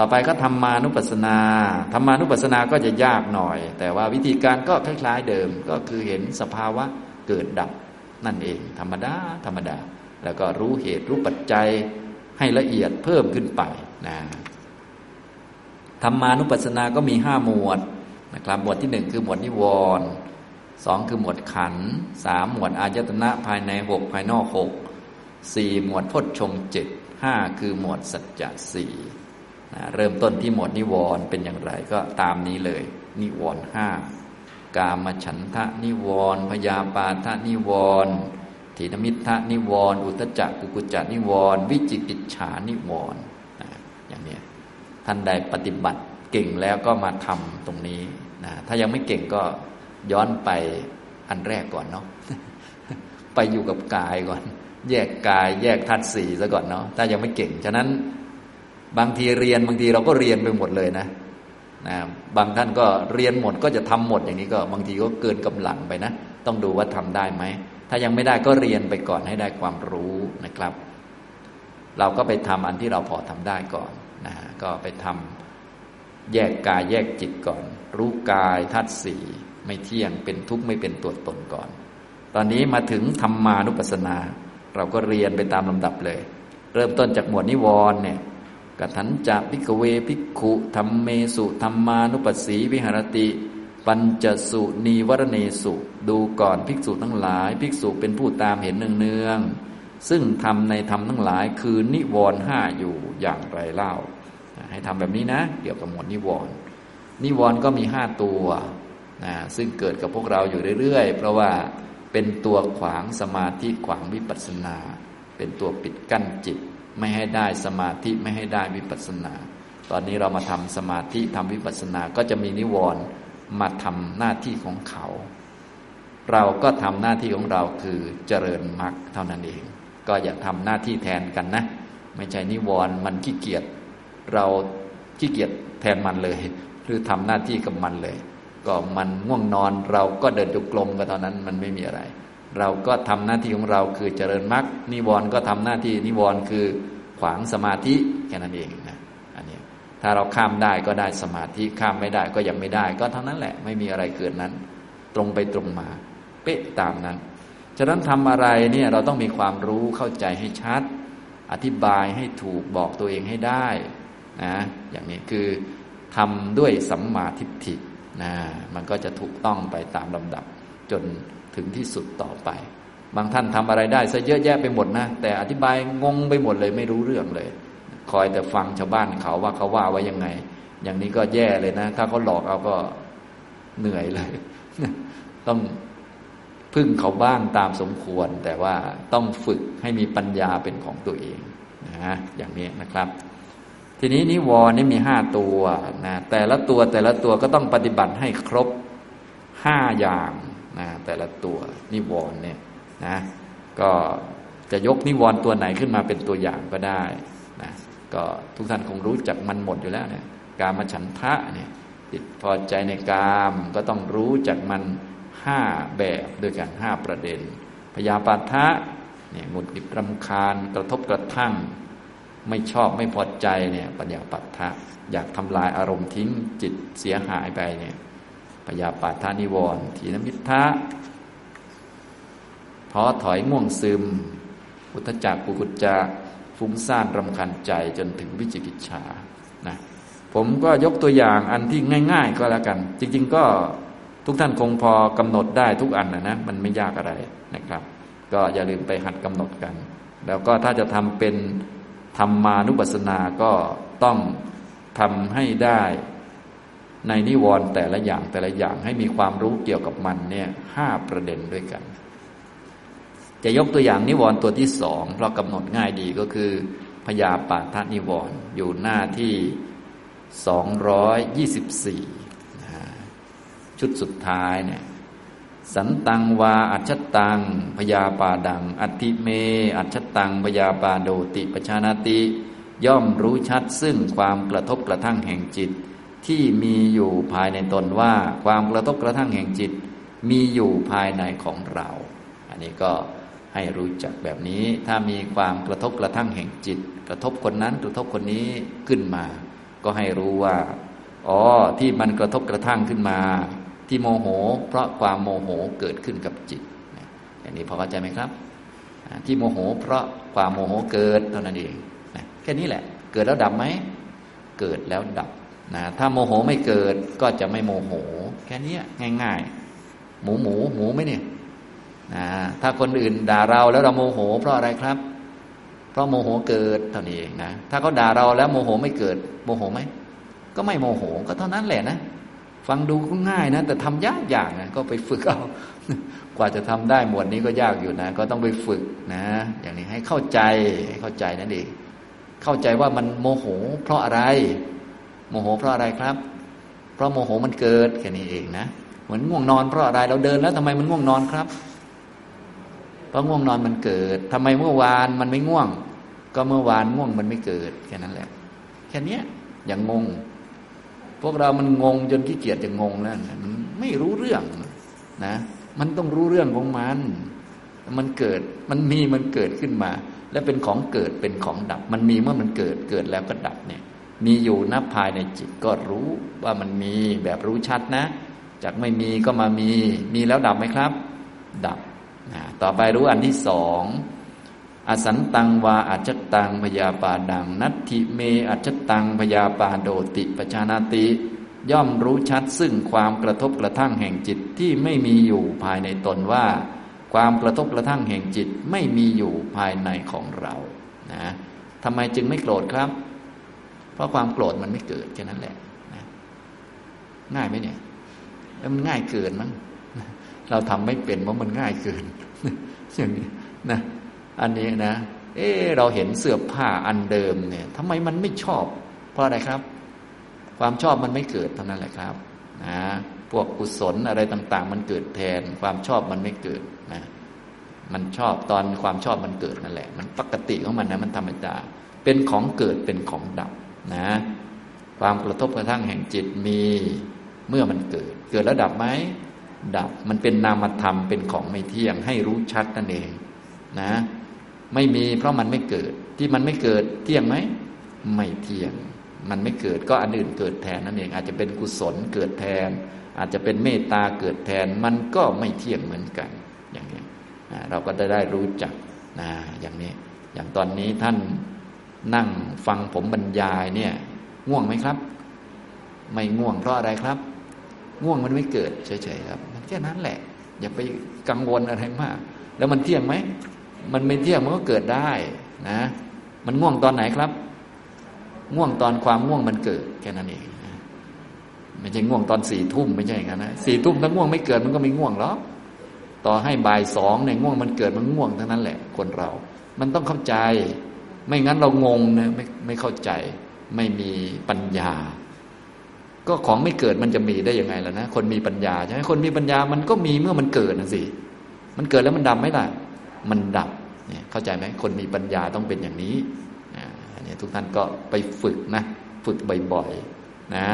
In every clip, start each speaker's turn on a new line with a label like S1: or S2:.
S1: ต่อไปก็ธรรมานุปัสสนาธรรมานุปัสสนาก็จะยากหน่อย แต่ว่าวิธีการก็คล้ายๆเดิมก็คือเห็นสภาวะเกิดดับนั่นเอง ธรรมดาธรรมดา แล้วก็รู้เหตุรู้ปัจจัยให้ละเอียดเพิ่มขึ้นไปนะธรรมานุปัสสนาก็มีห้าหมวดนะครับหมวดที่หนึ่งคือหมวดนิวรณ์สองคือหมวดขันสามหมวดอายตนะภายในหกภายนอกหกสี่หมวดพจชงเจ็ดห้าคือหมวดสัจจะสี่ นะเริ่มต้นที่หมวดนิวรณ์เป็นอย่างไรก็ตามนี้เลย นิวรณ์ห้ากามฉันทะนิวรณ์พยาปาทะนิวรณ์ถีนมิทะนิวรณ์อุตจักกุกุจักนิวรณ์วิจิกิจฉานิวรณ์อย่างนี้ท่านใดปฏิบัติเก่งแล้วก็มาทำตรงนี้นะถ้ายังไม่เก่งก็ย้อนไปอันแรกก่อนเนาะไปอยู่กับกายก่อน แยกกายแยกธาตุสี่ซะก่อนเนาะถ้ายังไม่เก่ง ฉะนั้น บางทีเรียนบางทีเราก็เรียนไปหมดเลยนะนะบางท่านก็เรียนหมดก็จะทำหมดอย่างนี้ก็ บางทีก็เกินกำลังไปนะ ต้องดูว่าทำได้ไหม ถ้ายังไม่ได้ก็เรียนไปก่อนให้ได้ความรู้นะครับ เราก็ไปทำอันที่เราพอทำได้ก่อนนะก็ไปทำแยกกายแยกจิตก่อน รู้กายธาตุสี่ไม่เที่ยงเป็นทุกข์ไม่เป็นตัวตนก่อน ตอนนี้มาถึงธรรมานุปัสสนา เราก็เรียนไปตามลำดับเลย เริ่มต้นจากหมวดนิวรณ์เนี่ย กถันจะพิกเวพิกขุธรรมเมสุธรรมานุปัสสีวิหารติ ปัญจสุนีวรเนสุ ดูก่อนภิกษุทั้งหลาย ภิกษุเป็นผู้ตามเห็นเนืองๆซึ่งทำในธรรมทั้งหลายคือนิวรณ์ห้าอยู่อย่างไรเล่า ให้ทำแบบนี้นะ เกี่ยวกับหมวดนิวรณ์นิวรณ์ก็มีห้าตัวนะซึ่งเกิดกับพวกเราอยู่เรื่อยๆ เพราะว่าเป็นตัวขวางสมาธิขวางวิปัสสนา เป็นตัวปิดกั้นจิต ไม่ให้ได้สมาธิไม่ให้ได้วิปัสสนา ตอนนี้เรามาทำสมาธิทำวิปัสสนาก็จะมีนิวรณ์มาทำหน้าที่ของเขา เราก็ทำหน้าที่ของเราคือเจริญมรรคเท่านั้นเอง ก็อย่าทำหน้าที่แทนกันนะ ไม่ใช่นิวรณ์มันขี้เกียจเราขี้เกียจแทนมันเลย หรือทำหน้าที่กับมันเลย ก็มันง่วงนอนเราก็เดินจุกลมก็ตอนนั้นมันไม่มีอะไร เราก็ทำหน้าที่ของเราคือเจริญมรรคนิวรณ์ก็ทำหน้าที่นิวรณ์คือขวางสมาธิแค่นั้นเองนะอันนี้ถ้าเราข้ามได้ก็ได้สมาธิข้ามไม่ได้ก็ยังไม่ได้ ก็เท่านั้นแหละไม่มีอะไรเกิดนั้น ตรงไปตรงมา เป๊ะตามนั้น ฉะนั้นทำอะไรเนี่ยเราต้องมีความรู้เข้าใจให้ชัด อธิบายให้ถูกบอกตัวเองให้ได้นะอย่างนี้คือทำด้วยสัมมาทิฏฐินะมันก็จะถูกต้องไปตามลำดับจน ถึงที่สุดต่อไป บางท่านทำอะไรได้ซะเยอะแยะไปหมดนะ แต่อธิบายงงไปหมดเลยไม่รู้เรื่องเลย คอยแต่ฟังชาวบ้านเขาว่าเขาว่าไว้ยังไง อย่างนี้ก็แย่เลยนะ ถ้าเขาหลอกเอาก็เหนื่อยเลย ต้องพึ่งเขาบ้างตามสมควร แต่ว่าต้องฝึกให้มีปัญญาเป็นของตัวเองนะอย่างนี้นะครับทีนี้นิวรณ์นี่มีห้าตัวนะแต่ละตัวแต่ละตัวก็ต้องปฏิบัติให้ครบห้าอย่าง นะแต่ละตัวนิวรณ์เนี่ยนะก็จะยกนิวรณ์ตัวไหนขึ้นมาเป็นตัวอย่างก็ได้นะก็ทุกท่านคงรู้จักมันหมดอยู่แล้วเนี่ยกามฉันทะเนี่ยติดพอใจในกามก็ต้องรู้จักมันห้าแบบด้วยกันห้าประเด็นพยาปาทะเนี่ยหงุดหงิดรำคาญกระทบกระทั่ง ไม่ชอบไม่พอใจเนี่ยปัญญาปัฏฐะอยากทำลายอารมณ์ทิ้งจิตเสียหายไปเนี่ย ปัญญาปัฏฐานิวรณ์ทีนมิทะท้อถอยง่วงซึม อุทจักกุกุจจะฟุ้งซ่านรำคาญใจจนถึงวิจิกิจฉานะผมก็ยกตัวอย่างอันที่ง่าย ๆ ก็แล้วกัน จริง ๆ ก็ทุกท่านคงพอกำหนดได้ทุกอันนะนะมันไม่ยากอะไรนะครับ ก็อย่าลืมไปหัดกำหนดกัน แล้วก็ถ้าจะทำเป็นธรรมานุปัสสนาก็ต้องทำให้ได้ ในนิวรณ์แต่ละอย่างแต่ละอย่างให้มีความรู้เกี่ยวกับมันเนี่ยห้าประเด็นด้วยกัน จะยกตัวอย่างนิวรณ์ตัวที่สองเพราะกำหนดง่ายดีก็คือพยาปาทานิวรณ์อยู่หน้าที่สองร้อยยี่สิบสี่ชุดสุดท้ายเนี่ยสันตังวาอัจฉตังพยาปาดัง อัติเม อัจฉตังพยาปาโดติปชานาติ ย่อมรู้ชัดซึ่งความกระทบกระทั่งแห่งจิต ที่มีอยู่ภายในตนว่าความกระทบกระทั่งแห่งจิต มีอยู่ภายในของเรา อันนี้ก็ให้รู้จักแบบนี้ ถ้ามีความกระทบกระทั่งแห่งจิต กระทบคนนั้นกระทบคนนี้ขึ้นมา ก็ให้รู้ว่า อ๋อ ที่มันกระทบกระทั่งขึ้นมา ที่โมโห เพราะความโมโหเกิดขึ้นกับจิต อย่างนี้พอเข้าใจไหมครับ ที่โมโห เพราะความโมโหเกิดเท่านั้นเอง แค่นี้แหละ เกิดแล้วดับไหม เกิดแล้วดับ นะถ้าโมโหไม่เกิดก็จะไม่โมโห แค่นี้ง่าย ๆ หมูหมูหมูไหมเนี่ยนะถ้าคนอื่นด่าเราแล้วเราโมโห เพราะอะไรครับ เพราะโมโหเกิดเท่านี้เองนะถ้าเขาด่าเราแล้วโมโหไม่เกิด โมโหไหมก็ไม่โมโหก็เท่านั้นแหละนะฟังดูก็ง่ายนะ แต่ทำยากอย่างนะก็ไปฝึกเอากว่าจะทำได้หมวดนี้ก็ยากอยู่นะ ก็ต้องไปฝึกนะ อย่างนี้ให้เข้าใจให้เข้าใจนั่นเองเข้าใจว่ามันโมโห เพราะอะไร โมโหเพราะอะไรครับ เพราะโมโหมันเกิดแค่นี้เองนะเหมือนง่วงนอนเพราะอะไรเราเดินแล้วทำไมมันง่วงนอนครับ เพราะง่วงนอนมันเกิดทำไมเมื่อวานมันไม่ง่วง ก็เมื่อวานง่วงมันไม่เกิดแค่นั้นแหละ แค่นี้อย่างงง พวกเรามันงงจนขี้เกียจจะงงแล้วมันไม่รู้เรื่องนะ มันต้องรู้เรื่องของมัน มันเกิดมันมีมันเกิดขึ้นมา และเป็นของเกิดเป็นของดับ มันมีเมื่อมันเกิดเกิดแล้วก็ดับเนี่ย มีอยู่นับภายในจิตก็รู้ว่ามันมีแบบรู้ชัดนะ จากไม่มีก็มามี มีแล้วดับไหมครับ ดับนะต่อไปรู้อันที่สองอสันตังวาอัจจตังพยาปาดัง นัตถิเมอัจจตังพยาปาโดติปชานาติ ย่อมรู้ชัดซึ่งความกระทบกระทั่งแห่งจิตที่ไม่มีอยู่ภายในตนว่า ความกระทบกระทั่งแห่งจิตไม่มีอยู่ภายในของเรานะทำไมจึงไม่โกรธครับ เพราะความโกรธมันไม่เกิดแค่นั้นแหละนะง่ายไหมเนี่ยแล้วมันง่ายเกินมั้งเราทำไม่เป็นเพราะมันง่ายเกินอย่างนี้นะอันนี้นะเออเราเห็นเสื้อผ้าอันเดิมเนี่ยทำไมมันไม่ชอบ เพราะอะไรครับ ความชอบมันไม่เกิดเท่านั้นแหละครับนะพวกกุศลอะไรต่าง ๆ มันเกิดแทน ความชอบมันไม่เกิดนะมันชอบตอนความชอบมันเกิดนั่นแหละ มันปกติของมันนะมันธรรมดาเป็นของเกิดเป็นของดับ นะความกระทบกระทั่งแห่งจิตมีเมื่อมันเกิด เกิดแล้วดับไหมดับมันเป็นนามธรรมเป็นของไม่เที่ยง ให้รู้ชัดนั่นเองนะ ไม่มีเพราะมันไม่เกิด ที่มันไม่เกิดเที่ยงไหมไม่เที่ยง มันไม่เกิดก็อันอื่นเกิดแทนนั่นเอง อาจจะเป็นกุศลเกิดแทน อาจจะเป็นเมตตาเกิดแทน มันก็ไม่เที่ยงเหมือนกัน อย่างนี้เราก็ได้รู้จักนะอย่างนี้ อย่างตอนนี้ท่าน นั่งฟังผมบรรยายเนี่ย ง่วงไหมครับ ไม่ง่วงเพราะอะไรครับ ง่วงมันไม่เกิดเฉยๆครับแค่นั้นแหละ อย่าไปกังวลอะไรมาก แล้วมันเที่ยงไหมมันไม่เที่ยงมันก็เกิดได้นะ มันง่วงตอนไหนครับ ง่วงตอนความง่วงมันเกิดแค่นั้นเองไม่ใช่ง่วงตอนสี่ทุ่มไม่ใช่อย่างนั้นนะสี่ทุ่มถ้าง่วงไม่เกิดมันก็ไม่ง่วงหรอกต่อให้บ่ายสองในง่วงมันเกิดมันง่วงทั้งนั้นแหละ คนเรา มันต้องเข้าใจ ไม่งั้นเรางงนะไม่ไม่เข้าใจ ไม่มีปัญญา ก็ของไม่เกิดมันจะมีได้ยังไงล่ะนะ คนมีปัญญาใช่ไหมคนมีปัญญามันก็มีเมื่อมันเกิดนะสิมันเกิดแล้วมันดำไหมล่ะ มันดับเนี่ยเข้าใจไหมคนมีปัญญาต้องเป็นอย่างนี้อันนี้ทุกท่านก็ไปฝึกนะ ฝึกบ่อยๆนะ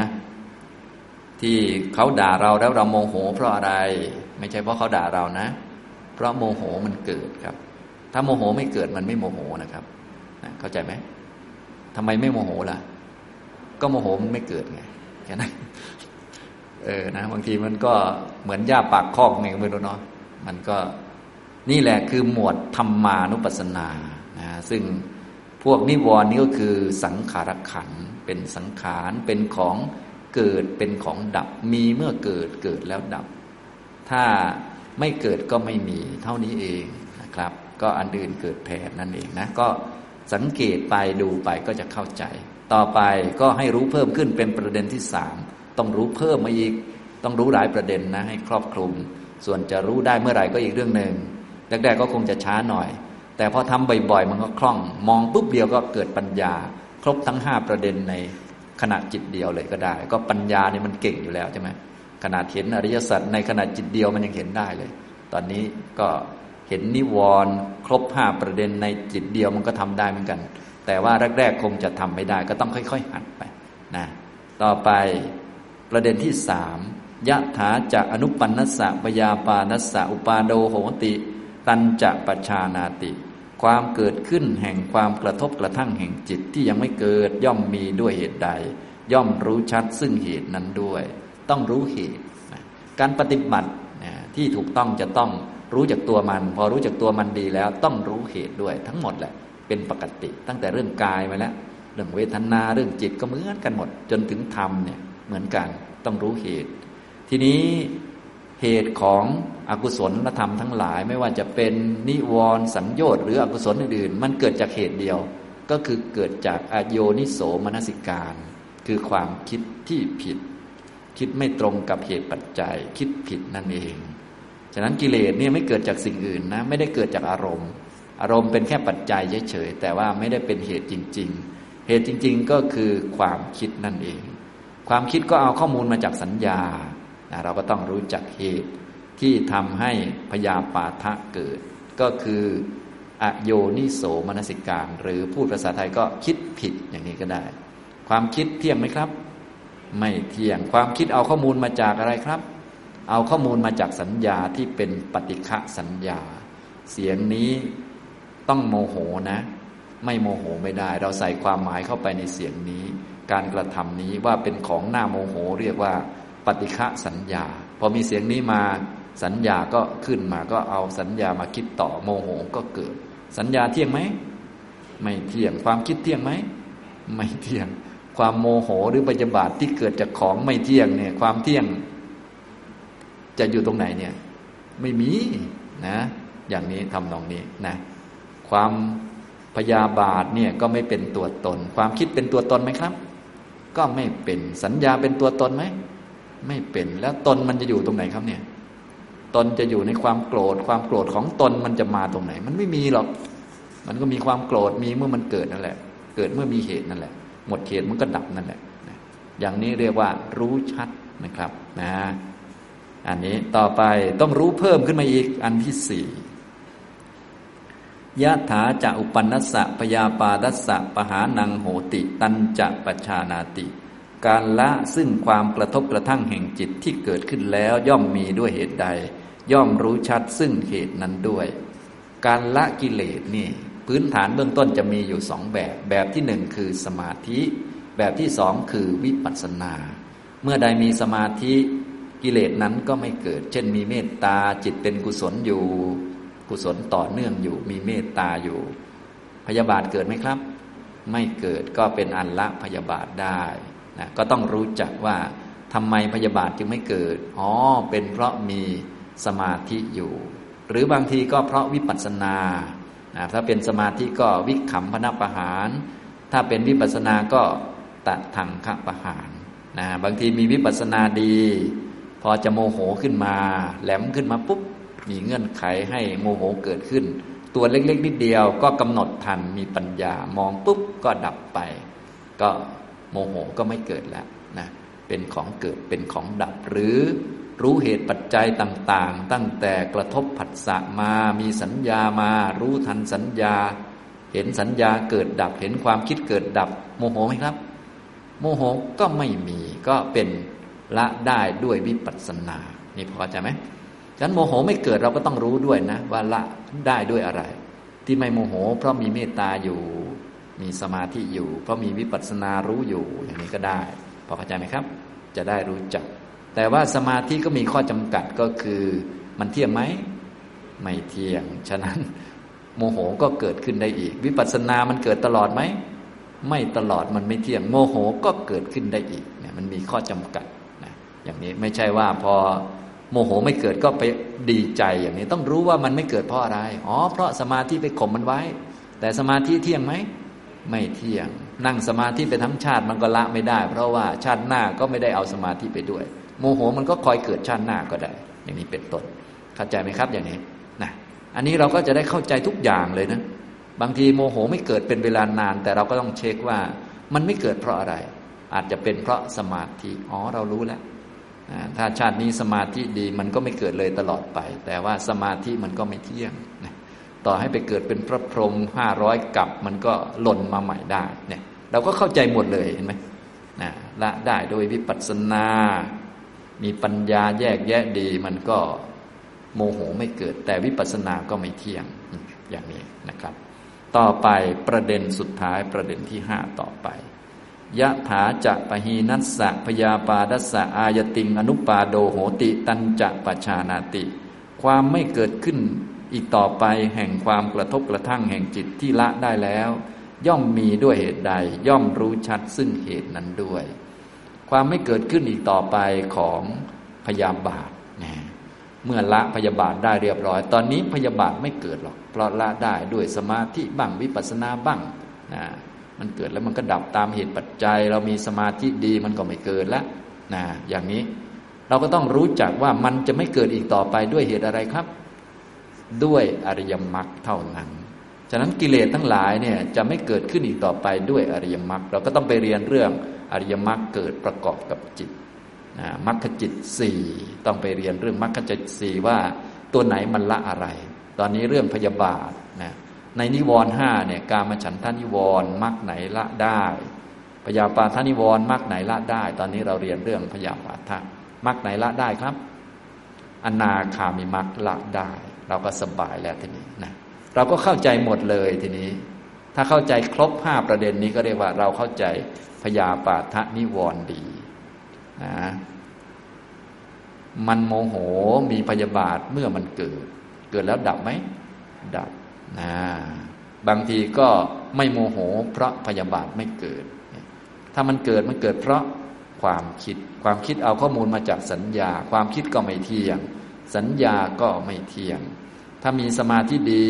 S1: ที่เขาด่าเราแล้วเราโมโห เพราะอะไร ไม่ใช่เพราะเขาด่าเรานะ เพราะโมโหมันเกิดครับ ถ้าโมโหไม่เกิดมันไม่โมโหนะครับ เข้าใจไหมทำไมไม่โมโหล่ะ ก็โมโหมันไม่เกิดไงแค่นั้นเออนะบางทีมันก็เหมือนหญ้าปากคอกไงไม่รู้เนาะมันก็นี่แหละคือหมวดธรรมานุปัสสนานะซึ่งพวกนิวรณ์นี้ก็คือสังขารขันเป็นสังขารเป็นของเกิดเป็นของดับมีเมื่อเกิดเกิดแล้วดับ ถ้าไม่เกิดก็ไม่มีเท่านี้เองนะครับ ก็อันอื่นเกิดแทนนั่นเองนะก็ สังเกตไปดูไปก็จะเข้าใจ ต่อไปก็ให้รู้เพิ่มขึ้นเป็นประเด็นที่สามต้องรู้เพิ่มมาอีก ต้องรู้หลายประเด็นนะให้ครอบคลุม ส่วนจะรู้ได้เมื่อไหร่ก็อีกเรื่องหนึ่งแรกๆก็คงจะช้าหน่อย แต่พอทำบ่อยๆ มันก็คล่อง มองปุ๊บเดียวก็เกิดปัญญา ครบทั้งห้าประเด็นในขณะจิตเดียวเลยก็ได้ ก็ปัญญาเนี่ยมันเก่งอยู่แล้วใช่ไหมขนาดเห็นอริยสัจในขณะจิตเดียวมันยังเห็นได้เลย ตอนนี้ก็ เห็นนิวรณ์ครบห้าประเด็นในจิตเดียวมันก็ทำได้เหมือนกัน แต่ว่าแรกๆคงจะทำไม่ได้ ก็ต้องค่อย ๆ หัดไปนะต่อไปประเด็นที่สามยะถาจากอนุปันนัสสะปยาปานัสสะอุปาโดโหติ ตันจะปชานาติ ความเกิดขึ้นแห่งความกระทบกระทั่งแห่งจิตที่ยังไม่เกิดย่อมมีด้วยเหตุใด ย่อมรู้ชัดซึ่งเหตุนั้นด้วย ต้องรู้เหตุ การปฏิบัติที่ถูกต้องจะต้อง รู้จักตัวมัน พอรู้จักตัวมันดีแล้ว ต้องรู้เหตุด้วยทั้งหมดแหละ เป็นปกติตั้งแต่เรื่องกายมาแล้วเรื่องเวทนาเรื่องจิตก็เหมือนกันหมด จนถึงธรรมเนี่ยเหมือนกันต้องรู้เหตุ ทีนี้เหตุของอกุศลธรรมทั้งหลาย ไม่ว่าจะเป็นนิวรณ์สัญญต์หรืออกุศลอื่นๆ มันเกิดจากเหตุเดียว ก็คือเกิดจากอโยนิโสมนสิการ คือความคิดที่ผิด คิดไม่ตรงกับเหตุปัจจัย คิดผิดนั่นเอง ฉะนั้นกิเลสเนี่ยไม่เกิดจากสิ่งอื่นนะ ไม่ได้เกิดจากอารมณ์ อารมณ์เป็นแค่ปัจจัยเฉยๆแต่ว่าไม่ได้เป็นเหตุจริง ๆ เหตุจริง ๆ ก็คือความคิดนั่นเอง ความคิดก็เอาข้อมูลมาจากสัญญา เราก็ต้องรู้จักเหตุที่ทำให้พยาปาทะเกิด ก็คืออโยนิโสมนสิการ หรือพูดภาษาไทยก็คิดผิดอย่างนี้ก็ได้ ความคิดเที่ยงไหมครับ ไม่เที่ยง ความคิดเอาข้อมูลมาจากอะไรครับ เอาข้อมูลมาจากสัญญาที่เป็นปฏิฆะสัญญา เสียงนี้ต้องโมโหนะ ไม่โมโหไม่ได้ เราใส่ความหมายเข้าไปในเสียงนี้ การกระทำนี้ว่าเป็นของหน้าโมโห เรียกว่า ปฏิฆะสัญญา พอมีเสียงนี้มาสัญญาก็ขึ้นมาก็เอาสัญญามาคิดต่อโมโหก็เกิด สัญญาเที่ยงไหมไม่เที่ยงความคิดเที่ยงไหมไม่เที่ยง ความโมโหหรือปัจจบาทที่เกิดจากของไม่เที่ยงเนี่ยความเที่ยง จะอยู่ตรงไหนเนี่ย ไม่มีนะ อย่างนี้ทำนองนี้นะความพยาบาทเนี่ยก็ไม่เป็นตัวตน ความคิดเป็นตัวตนไหมครับ ก็ไม่เป็นสัญญาเป็นตัวตนไหมไม่เป็นแล้วตนมันจะอยู่ตรงไหนครับเนี่ย ตนจะอยู่ในความโกรธ ความโกรธของตนมันจะมาตรงไหน มันไม่มีหรอก มันก็มีความโกรธมีเมื่อมันเกิดนั่นแหละ เกิดเมื่อมีเหตุนั่นแหละ หมดเหตุมันก็ดับนั่นแหละอย่างนี้เรียกว่ารู้ชัดนะครับนะ อันนี้ต่อไปต้องรู้เพิ่มขึ้นมาอีกอันที่สี่ยะถาจะอุปนัสสะพยาปาดัสสะปหานังโหติ ตันจะปชานาติ การละซึ่งความกระทบกระทั่งแห่งจิตที่เกิดขึ้นแล้วย่อมมีด้วยเหตุใด ย่อมรู้ชัดซึ่งเหตุนั้นด้วย การละกิเลสนี่ พื้นฐานเบื้องต้นจะมีอยู่สองแบบ แบบที่หนึ่งคือสมาธิ แบบที่สองคือวิปัสสนา เมื่อใดมีสมาธิ กิเลสนั้นก็ไม่เกิด เช่น มีเมตตาจิตเป็นกุศลอยู่ กุศลต่อเนื่องอยู่ มีเมตตาอยู่ พยาบาทเกิดไหมครับ ไม่เกิดก็เป็นอันละพยาบาทได้นะก็ต้องรู้จักว่าทำไมพยาบาทจึงไม่เกิด อ๋อ เป็นเพราะมีสมาธิอยู่ หรือบางทีก็เพราะวิปัสสนานะถ้าเป็นสมาธิก็วิขำพนัประหาร ถ้าเป็นวิปัสสนาก็ตัดทังคประหารนะบางทีมีวิปัสสนาดี อจะโมโหขึ้นมา แหลมขึ้นมาปุ๊บมีเงื่อนไขให้โมโหเกิดขึ้น ตัวเล็กๆนิดเดียวก็กำหนดทันมีปัญญามองปุ๊บก็ดับไป ก็โมโหก็ไม่เกิดแล้วนะเป็นของเกิดเป็นของดับหรือรู้เหตุปัจจัยต่างๆ ตั้งแต่กระทบผัสสะมามีสัญญามา รู้ทันสัญญา เห็นสัญญาเกิดดับ เห็นความคิดเกิดดับ โมโหไหมครับ โมโหก็ไม่มีก็เป็น ละได้ด้วยวิปัสสนา นี่พอใจไหมฉะนั้นโมโหไม่เกิดเราก็ต้องรู้ด้วยนะ ว่าละได้ด้วยอะไร ที่ไม่โมโห เพราะมีเมตตาอยู่ มีสมาธิอยู่ เพราะมีวิปัสสนารู้อยู่ อย่างนี้ก็ได้ พอเข้าใจไหมครับ จะได้รู้จัก แต่ว่าสมาธิก็มีข้อจำกัดก็คือ มันเที่ยงไหม ไม่เที่ยง ฉะนั้น โมโหก็เกิดขึ้นได้อีก วิปัสสนามันเกิดตลอดไหม ไม่ตลอดมันไม่เที่ยง โมโหก็เกิดขึ้นได้อีกเนี่ยมันมีข้อจำกัด อย่างนี้ไม่ใช่ว่าพอโมโหไม่เกิดก็ไปดีใจอย่างนี้ต้องรู้ว่ามันไม่เกิดเพราะอะไร อ๋อ เพราะสมาธิไปข่มมันไว้ แต่สมาธิเที่ยงไหม ไม่เที่ยง นั่งสมาธิไปทั้งชาติมันก็ละไม่ได้ เพราะว่าชาติหน้าก็ไม่ได้เอาสมาธิไปด้วย โมโหมันก็คอยเกิดชาติหน้าก็ได้ อย่างนี้เป็นต้นเข้าใจไหมครับอย่างนี้นะอันนี้เราก็จะได้เข้าใจทุกอย่างเลยนะ บางทีโมโหไม่เกิดเป็นเวลานาน แต่เราก็ต้องเช็คว่ามันไม่เกิดเพราะอะไร อาจจะเป็นเพราะสมาธิอ๋อเรารู้แล้ว ถ้าชาตินี้สมาธิดีมันก็ไม่เกิดเลยตลอดไป แต่ว่าสมาธิมันก็ไม่เที่ยง ต่อให้ไปเกิดเป็นพระพรหมห้าร้อยกับ มันก็หล่นมาใหม่ได้เนี่ยเราก็เข้าใจหมดเลยเห็นไหมนะละได้โดยวิปัสสนา มีปัญญาแยกแยะดี มันก็โมโหไม่เกิด แต่วิปัสสนาก็ไม่เที่ยงอย่างนี้นะครับ ต่อไปประเด็นสุดท้ายประเด็นที่ห้าต่อไป ยะถาจะปะหีนัสสะพยาปาดัสสะอายติงอนุปาโดโหติตันจะปชานาติ ความไม่เกิดขึ้นอีกต่อไปแห่งความกระทบกระทั่งแห่งจิตที่ละได้แล้ว ย่อมมีด้วยเหตุใด ย่อมรู้ชัดซึ่งเหตุนั้นด้วย ความไม่เกิดขึ้นอีกต่อไปของพยาบาทนะเมื่อละพยาบาทได้เรียบร้อย ตอนนี้พยาบาทไม่เกิดหรอก เพราะละได้ด้วยสมาธิบ้างวิปัสสนาบ้างนะ มันเกิดแล้วมันก็ดับตามเหตุปัจจัย เรามีสมาธิดีมันก็ไม่เกิดแล้วนะอย่างนี้เราก็ต้องรู้จักว่ามันจะไม่เกิดอีกต่อไปด้วยเหตุอะไรครับ ด้วยอริยมรรคเท่านั้น ฉะนั้นกิเลสทั้งหลายเนี่ยจะไม่เกิดขึ้นอีกต่อไปด้วยอริยมรรคเราก็ต้องไปเรียนเรื่องอริยมรรคเกิดประกอบกับจิตนะมรรคจิตสี่ต้องไปเรียนเรื่องมรรคจิตสี่ว่าตัวไหนมันละอะไร ตอนนี้เรื่องพยาบาทนะ ในนิวรณ์ห้าเนี่ยการมาฉันทานิวรณ์มรรคไหนละได้พยาปาทานิวรณ์มรรคไหนละได้ ตอนนี้เราเรียนเรื่องพยาปาทะมรรคไหนละได้ครับ อนาคามิมรรคละได้ เราก็สบายแล้วทีนี้นะเราก็เข้าใจหมดเลยทีนี้ ถ้าเข้าใจครบห้าประเด็นนี้ก็เรียกว่าเราเข้าใจพยาปาทะนิวรณ์ดีนะมันโมโหมีพยาบาทเมื่อมันเกิด เกิดแล้วดับไหมดับ นะบางทีก็ไม่โมโห เพราะพยาบาทไม่เกิด ถ้ามันเกิดมันเกิดเพราะความคิด ความคิดเอาข้อมูลมาจากสัญญา ความคิดก็ไม่เที่ยง สัญญาก็ไม่เที่ยง ถ้ามีสมาธิดี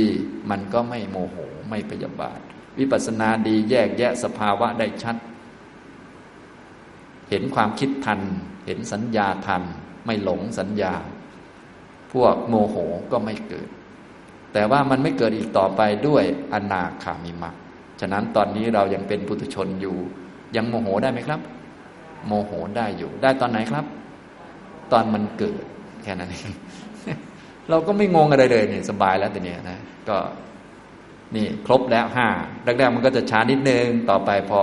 S1: มันก็ไม่โมโห ไม่พยาบาท วิปัสสนาดีแยกแยะสภาวะได้ชัด เห็นความคิดทัน เห็นสัญญาทัน ไม่หลงสัญญา พวกโมโหก็ไม่เกิด แต่ว่ามันไม่เกิดอีกต่อไปด้วยอนาคามิมักฉะนั้นตอนนี้เรายังเป็นปุถุชนอยู่ ยังโมโหได้ไหมครับ โมโหได้อยู่ ได้ตอนไหนครับ ตอนมันเกิดแค่นั้นเองเราก็ไม่งงอะไรเลยนี่สบายแล้วแต่เนี้ยนะก็นี่ครบแล้วห้าแรกๆมันก็จะช้านิดนึงต่อไปพอ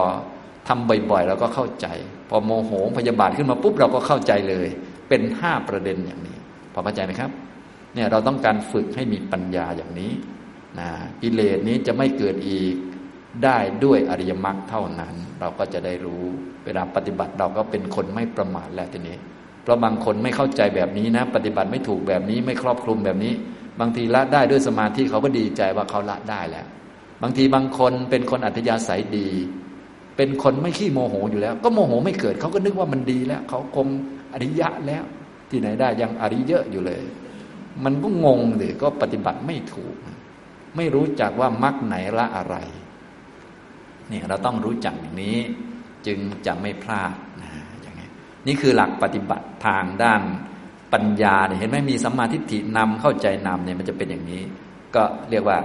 S1: ทำบ่อยๆเราก็เข้าใจ พอโมโหพยาบาทขึ้นมาปุ๊บเราก็เข้าใจเลย เป็นห้าประเด็นอย่างนี้ พอเข้าใจไหมครับ เนี่ยเราต้องการฝึกให้มีปัญญาอย่างนี้นะกิเลสนี้จะไม่เกิดอีกได้ด้วยอริยมรรคเท่านั้น เราก็จะได้รู้ เวลาปฏิบัติเราก็เป็นคนไม่ประมาทแล้วทีนี้ เพราะบางคนไม่เข้าใจแบบนี้นะ ปฏิบัติไม่ถูกแบบนี้ไม่ครอบคลุมแบบนี้ บางทีละได้ด้วยสมาธิเขาก็ดีใจว่าเขาละได้แล้ว บางทีบางคนเป็นคนอัธยาศัยดี เป็นคนไม่ขี้โมโหอยู่แล้ว ก็โมโหไม่เกิดเขาก็นึกว่ามันดีแล้ว เขาคงอริยะแล้ว ที่ไหนได้ยังอริยะอยู่เลย มันก็งงเลยก็ปฏิบัติไม่ถูก ไม่รู้จักว่ามรรคไหนละอะไรเนี่ยเราต้องรู้จักอย่างนี้ จึงจะไม่พลาดนะอย่างนี้นี่คือหลักปฏิบัติทางด้านปัญญาเนี่ยเห็นไหมมีสัมมาทิฏฐินำเข้าใจนำเนี่ยมันจะเป็นอย่างนี้ ก็เรียกว่า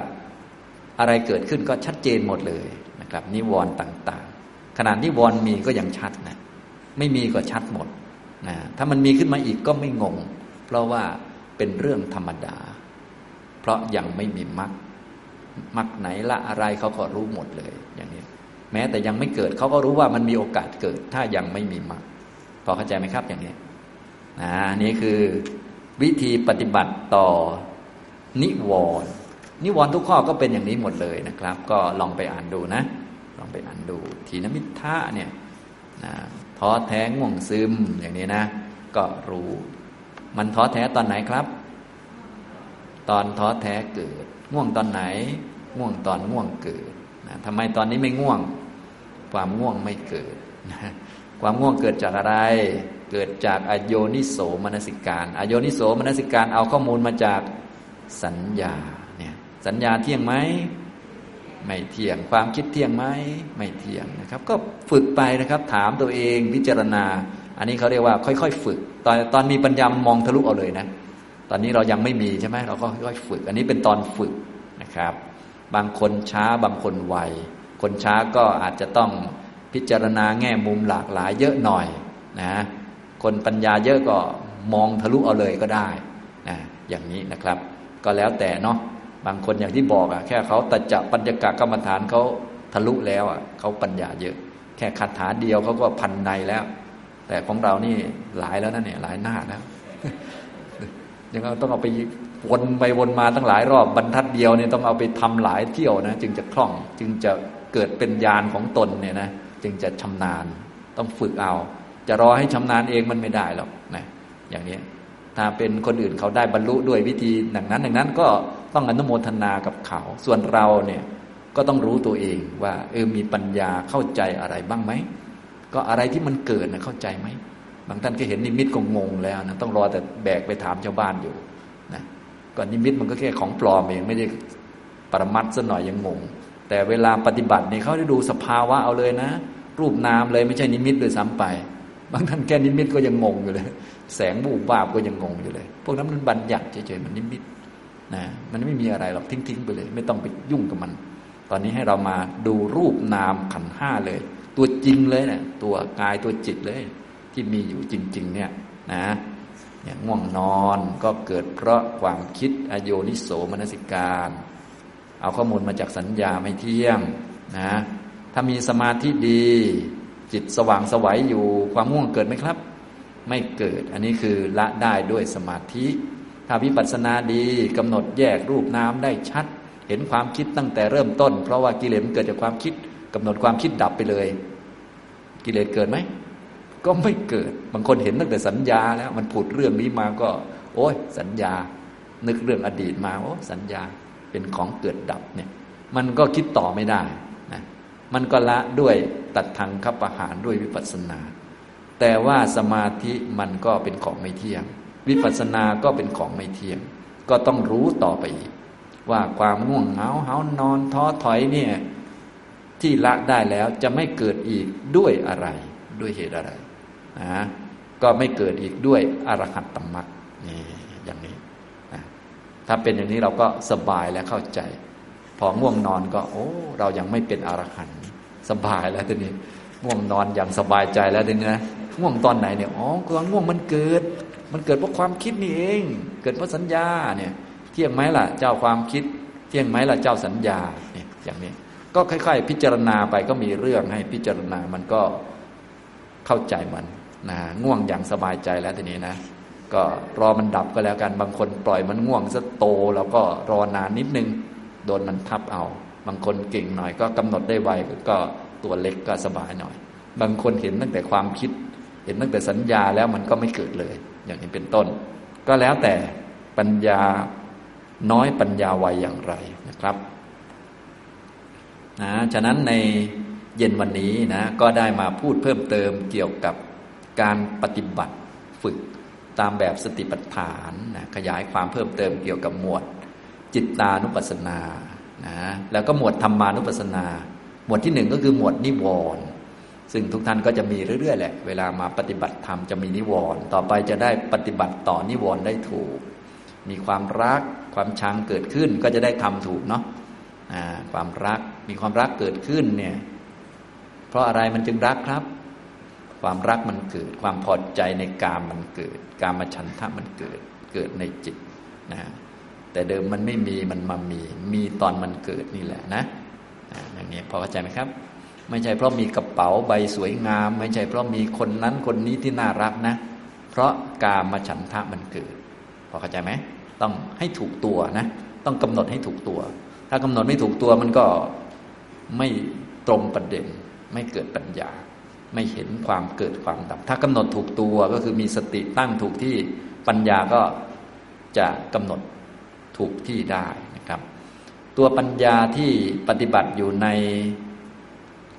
S1: อะไรเกิดขึ้นก็ชัดเจนหมดเลยนะครับ นิวรณ์ต่าง ๆ ขนาดนิวรณ์มีก็ยังชัดนะไม่มีก็ชัดหมดนะถ้ามันมีขึ้นมาอีกก็ไม่งง เพราะว่า เป็นเรื่องธรรมดา เพราะยังไม่มีมรรคมรรคไหนละอะไรเขาก็รู้หมดเลยอย่างนี้ แม้แต่ยังไม่เกิดเขาก็รู้ว่ามันมีโอกาสเกิด ถ้ายังไม่มีมรรคพอเข้าใจไหมครับอย่างนี้นะนี่คือวิธีปฏิบัติต่อนิวรณ์นิวรณ์ทุกข้อก็เป็นอย่างนี้หมดเลยนะครับ ก็ลองไปอ่านดูนะ ลองไปอ่านดู ทีนมิทะเนี่ยนะท้อแท้ง่วงซึมอย่างนี้นะ ก็รู้ มันท้อแท้ตอนไหนครับ ตอนท้อแท้เกิด ง่วงตอนไหน ง่วงตอนง่วงเกิดนะทำไมตอนนี้ไม่ง่วง ความง่วงไม่เกิดนะความง่วงเกิดจากอะไร เกิดจากอโยนิโสมนสิการอโยนิโสมนสิการเอาข้อมูลมาจากสัญญาเนี่ยสัญญาเที่ยงไหมไม่เที่ยง ความคิดเที่ยงไหมไม่เที่ยงนะครับ ก็ฝึกไปนะครับ ถามตัวเองพิจารณา อันนี้เขาเรียกว่าค่อยๆฝึก ตอนตอนมีปัญญามองทะลุเอาเลยนะ ตอนนี้เรายังไม่มีใช่ไหมเราก็ค่อยๆฝึก อันนี้เป็นตอนฝึกนะครับ บางคนช้าบางคนไว คนช้าก็อาจจะต้องพิจารณาแง่มุมหลากหลายเยอะหน่อยนะ คนปัญญาเยอะก็มองทะลุเอาเลยก็ได้นะอย่างนี้นะครับ ก็แล้วแต่เนาะ บางคนอย่างที่บอกอะแค่เขาตัดจับปัญญากกรรมฐานเขาทะลุแล้วอะเขาปัญญาเยอะ แค่คาถาเดียวเขาก็พันในแล้ว แต่ของเรานี่หลายแล้วนะเนี่ยหลายหน้าแล้วยังต้องเอาไปวนไปวนมาตั้งหลายรอบบรรทัดเดียวเนี่ยต้องเอาไปทำหลายเที่ยวนะจึงจะคล่องจึงจะเกิดเป็นญาณของตนเนี่ยนะจึงจะชำนาญ ต้องฝึกเอา จะรอให้ชำนาญเองมันไม่ได้หรอกนะอย่างนี้ถ้าเป็นคนอื่นเขาได้บรรลุด้วยวิธีดังนั้นดังนั้นก็ต้องอนุโมทนากับเขา ส่วนเราเนี่ยก็ต้องรู้ตัวเองว่าเออมีปัญญาเข้าใจอะไรบ้างไหม ก็อะไรที่มันเกิดนะเข้าใจไหมบางท่านก็เห็นนิมิตก็งงแล้วนะต้องรอแต่แบกไปถามชาวบ้านอยู่นะก็นิมิตมันก็แค่ของปลอมเองไม่ได้ปรมัตซะหน่อยยังงง แต่เวลาปฏิบัติเนี่ยเขาได้ดูสภาวะเอาเลยนะ รูปนามเลยไม่ใช่นิมิตเลยซ้ำไป บางท่านแค่นิมิตก็ยังงงอยู่เลย แสงบูบาบก็ยังงงอยู่เลย พวกนั้นมันบัญญัติเฉยๆมันนิมิตนะมันไม่มีอะไรหรอกทิ้งๆไปเลย ไม่ต้องไปยุ่งกับมัน ตอนนี้ให้เรามาดูรูปนามขันห้าเลย ตัวจริงเลยเนะี่ยตัวกายตัวจิตเลย ที่มีอยู่จริง ๆ เนี่ยนะอย่างง่วงนอนก็เกิดเพราะความคิดอโยนิโสมนสิการ เอาข้อมูลมาจากสัญญาไม่เที่ยงนะถ้ามีสมาธิดี จิตสว่างสวัยอยู่ความง่วงเกิดไหมครับ ไม่เกิดอันนี้คือละได้ด้วยสมาธิ ถ้าวิปัสสนาดีกำหนดแยกรูปนามได้ชัด เห็นความคิดตั้งแต่เริ่มต้น เพราะว่ากิเลสมันเกิดจากความคิด กำหนดความคิดดับไปเลย กิเลสเกิดไหมก็ไม่เกิด บางคนเห็นตั้งแต่สัญญาแล้ว มันผุดเรื่องนี้มาก็ โอ้ยสัญญา นึกเรื่องอดีตมาโอ้สัญญาเป็นของเกิดดับเนี่ย มันก็คิดต่อไม่ได้นะมันก็ละด้วยตัดทางขับประหารด้วยวิปัสสนา แต่ว่าสมาธิมันก็เป็นของไม่เที่ยง วิปัสสนาก็เป็นของไม่เที่ยง ก็ต้องรู้ต่อไปอีกว่าความง่วงเหงาเหานอนท้อถอยเนี่ย ที่ละได้แล้วจะไม่เกิดอีกด้วยอะไรด้วยเหตุอะไรนะก็ไม่เกิดอีกด้วยอรหัตตมรรคนี่อย่างนี้นะถ้าเป็นอย่างนี้เราก็สบายและเข้าใจ พอง่วงนอนก็ โอ้ เรายังไม่เป็นอรหันต์สบายแล้วทีนี้ง่วงนอนอย่างสบายใจแล้วทีนี้นะง่วงตอนไหนเนี่ยอ๋อความง่วงมันเกิด มันเกิดเพราะความคิดนี่เอง เกิดเพราะสัญญาเนี่ย เที่ยงไหมล่ะ เจ้าความคิด เที่ยงไหมล่ะเจ้าสัญญาเนี่ยอย่างนี้ ก็ค่อย ๆ พิจารณาไปก็มีเรื่องให้พิจารณามันก็เข้าใจมันนะง่วงอย่างสบายใจแล้วทีนี้นะ ก็รอมันดับก็แล้วกัน บางคนปล่อยมันง่วงซะโต แล้วก็รอนานนิดนึง โดนมันทับเอา บางคนเก่งหน่อยก็กำหนดได้ไวก็ตัวเล็กก็สบายหน่อย บางคนเห็นตั้งแต่ความคิด เห็นตั้งแต่สัญญาแล้วมันก็ไม่เกิดเลย อย่างนี้เป็นต้น ก็แล้วแต่ปัญญาน้อยปัญญาไวอย่างไรนะครับ นะฉะนั้นในเย็นวันนี้นะก็ได้มาพูดเพิ่มเติมเกี่ยวกับการปฏิบัติฝึกตามแบบสติปัฏฐานนะขยายความเพิ่มเติมเกี่ยวกับหมวดจิตตานุปัสสนานะแล้วก็หมวดธรรมานุปัสสนา หมวดที่หนึ่งก็คือหมวดนิวรณ์ซึ่งทุกท่านก็จะมีเรื่อยๆแหละ เวลามาปฏิบัติธรรมจะมีนิวรณ์ต่อไปจะได้ปฏิบัติต่อนิวรณ์ได้ถูก มีความรักความชังเกิดขึ้นก็จะได้ทำถูกเนาะ ความรักมีความรักเกิดขึ้นเนี่ย เพราะอะไรมันจึงรักครับ ความรักมันเกิด ความพอใจในกามมันเกิด กามฉันทะมันเกิด เกิดในจิตนะแต่เดิมมันไม่มีมันมามี มีตอนมันเกิดนี่แหละนะอย่างนี้พอเข้าใจไหมครับ ไม่ใช่เพราะมีกระเป๋าใบสวยงาม ไม่ใช่เพราะมีคนนั้นคนนี้ที่น่ารักนะ เพราะกามฉันทะมันเกิด พอเข้าใจไหมต้องให้ถูกตัวนะ ต้องกำหนดให้ถูกตัว ถ้ากำหนดไม่ถูกตัวมันก็ไม่ตรงประเด็น ไม่เกิดปัญญา ไม่เห็นความเกิดความดับ ถ้ากำหนดถูกตัวก็คือมีสติตั้งถูกที่ปัญญาก็จะกำหนดถูกที่ได้นะครับ ตัวปัญญาที่ปฏิบัติอยู่ใน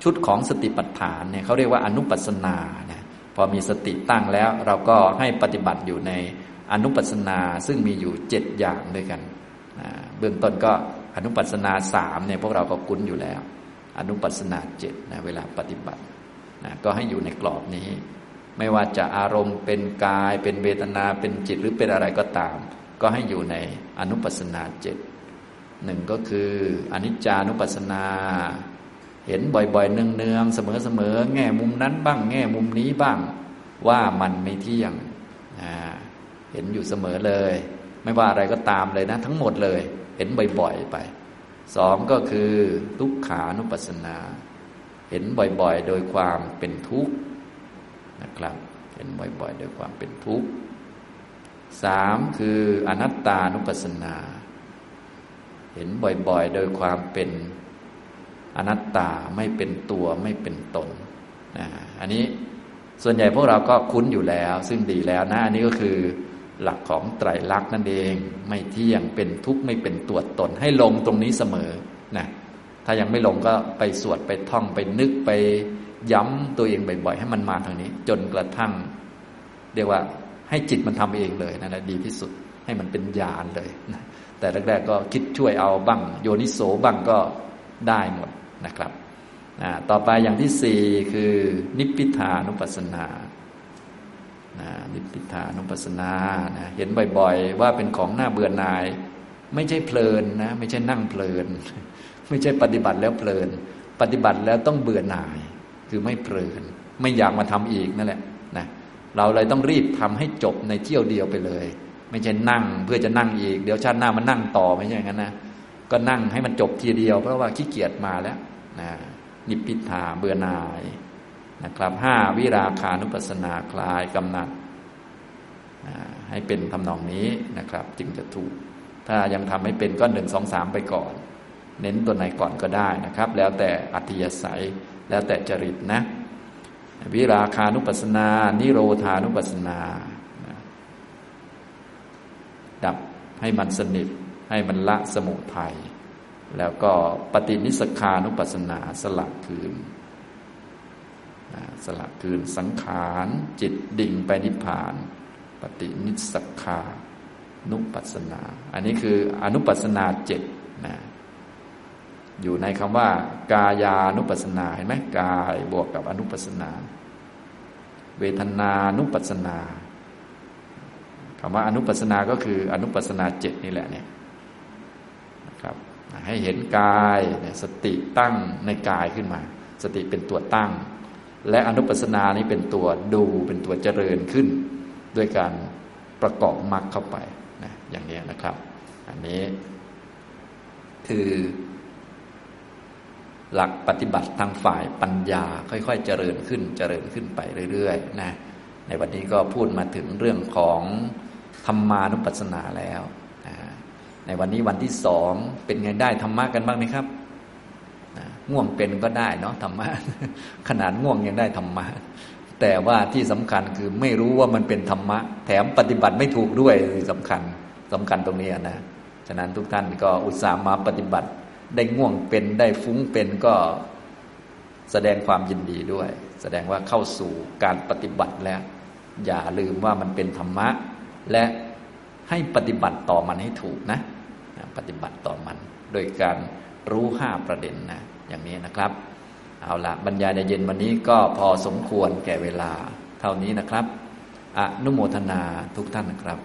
S1: ชุดของสติปัฏฐานเนี่ยเขาเรียกว่าอนุปัสนานะพอมีสติตั้งแล้วเราก็ให้ปฏิบัติอยู่ในอนุปัสนาซึ่งมีอยู่เจ็ดอย่างด้วยกัน เบื้องต้นก็ อนุปัสนาสามเนี่ยพวกเราก็คุ้นอยู่แล้ว อนุปัสนาเจ็ดนะเวลาปฏิบัตินะก็ให้อยู่ในกรอบนี้ ไม่ว่าจะอารมณ์เป็นกาย เป็นเวทนาเป็นจิตหรือเป็นอะไรก็ตาม ก็ให้อยู่ในอนุปัสนาเจ็ดหนึ่งก็คืออนิจจานุปัสนา เห็นบ่อยๆ เนืองๆ เสมอๆ แง่มุมนั้นบ้าง แง่มุมนี้บ้าง ว่ามันไม่เที่ยงเห็นอยู่เสมอเลย ไม่ว่าอะไรก็ตามเลยนะ ทั้งหมดเลย เห็นบ่อยๆไปสองก็คือทุกขานุปัสสนา เห็นบ่อยๆ โดยความเป็นทุกข์นะครับ เห็นบ่อยๆ โดยความเป็นทุกข์สามคืออนัตตานุปัสสนา เห็นบ่อยๆ โดยความเป็นอนัตตาไม่เป็นตัวไม่เป็นตนอันนี้ส่วนใหญ่พวกเราก็คุ้นอยู่แล้ว ซึ่งดีแล้วนะ อันนี้ก็คือ หลักของไตรลักษณ์นั่นเอง ไม่เที่ยงเป็นทุกข์ไม่เป็นตัวตน ให้ลงตรงนี้เสมอนะถ้ายังไม่ลงก็ไปสวดไปท่องไปนึกไปย้ำตัวเองบ่อยๆ ให้มันมาทางนี้ จนกระทั่ง เรียกว่าให้จิตมันทำเองเลยนั่นแหละดีที่สุดให้มันเป็นญาณเลยนะแต่แรกๆก็คิดช่วยเอาบ้าง โยนิโสบ้างก็ได้หมดนะครับต่อไปอย่างที่สี่คือนิพพิทานุปัสสนา นิพพิทานุปัสสนานะเห็นบ่อยๆ ว่าเป็นของหน้าเบื่อหน่าย ไม่ใช่เพลินนะไม่ใช่นั่งเพลิน ไม่ใช่ปฏิบัติแล้วเพลิน ปฏิบัติแล้วต้องเบื่อหน่าย คือไม่เพลิน ไม่อยากมาทำอีกนั่นแหละนะเราเลยต้องรีบทำให้จบในเที่ยวเดียวไปเลย ไม่ใช่นั่งเพื่อจะนั่งอีก เดี๋ยวชาติหน้ามันนั่งต่อไม่ใช่อย่างนั้นนะก็นั่งให้มันจบทีเดียว เพราะว่าขี้เกียจมาแล้วนะนิพพิทาเบื่อหน่าย นะครับห้าวิราคานุปัสสนาคลายกำหนัดให้เป็นทำนองนี้นะครับ จึงจะถูก ถ้ายังทำไม่เป็นก็หนึ่งสองสามไปก่อน เน้นตัวไหนก่อนก็ได้นะครับ แล้วแต่อัธยาศัยแล้วแต่จริตนะ วิราคานุปัสนา นิโรธานุปัสนา ดับให้มันสนิทให้มันละสมุทัยแล้วก็ปฏินิสขานุปัสนาสลักคืน สลักคืนสังขารจิตดิ่งไปนิพพาน ปฏินิสขานุปัสสนา อันนี้คืออนุปัสสนาเจ็ดนะอยู่ในคำว่า กายานุปัสสนาเห็นไหมกายบวกกับอนุปัสสนา เวทนานุปัสสนาคำว่าอนุปัสสนาก็คืออนุปัสสนาเจ็ดนี่แหละเนี่ยนะครับให้เห็นกายสติตั้งในกายขึ้นมา สติเป็นตัวตั้ง และอนุปัสนานี้เป็นตัวดูเป็นตัวเจริญขึ้น ด้วยการประกอบมรรคเข้าไปนะอย่างนี้นะครับ อันนี้คือ หลักปฏิบัติทางฝ่ายปัญญาค่อยๆเจริญขึ้นเจริญขึ้นไปเรื่อยๆนะในวันนี้ก็พูดมาถึงเรื่องของธรรมานุปัสสนาแล้ว ในวันนี้วันที่สองเป็นไงได้ธรรมะกันบ้างไหมครับ ง่วงเป็นก็ได้เนาะธรรมะขนาดง่วงยังได้ธรรมะแต่ว่าที่สำคัญคือไม่รู้ว่ามันเป็นธรรมะ แถมปฏิบัติไม่ถูกด้วยสำคัญสำคัญตรงนี้นะฉะนั้นทุกท่านก็อุตส่าห์มาปฏิบัติ ได้ง่วงเป็นได้ฟุ้งเป็นก็แสดงความยินดีด้วย แสดงว่าเข้าสู่การปฏิบัติแล้ว อย่าลืมว่ามันเป็นธรรมะ และให้ปฏิบัติต่อมันให้ถูกนะ ปฏิบัติต่อมัน โดยการรู้ห้าประเด็นนะ อย่างนี้นะครับ เอาละบรรยายในเย็นวันนี้ก็พอสมควรแก่เวลาเท่านี้นะครับ อนุโมทนาทุกท่านนะครับ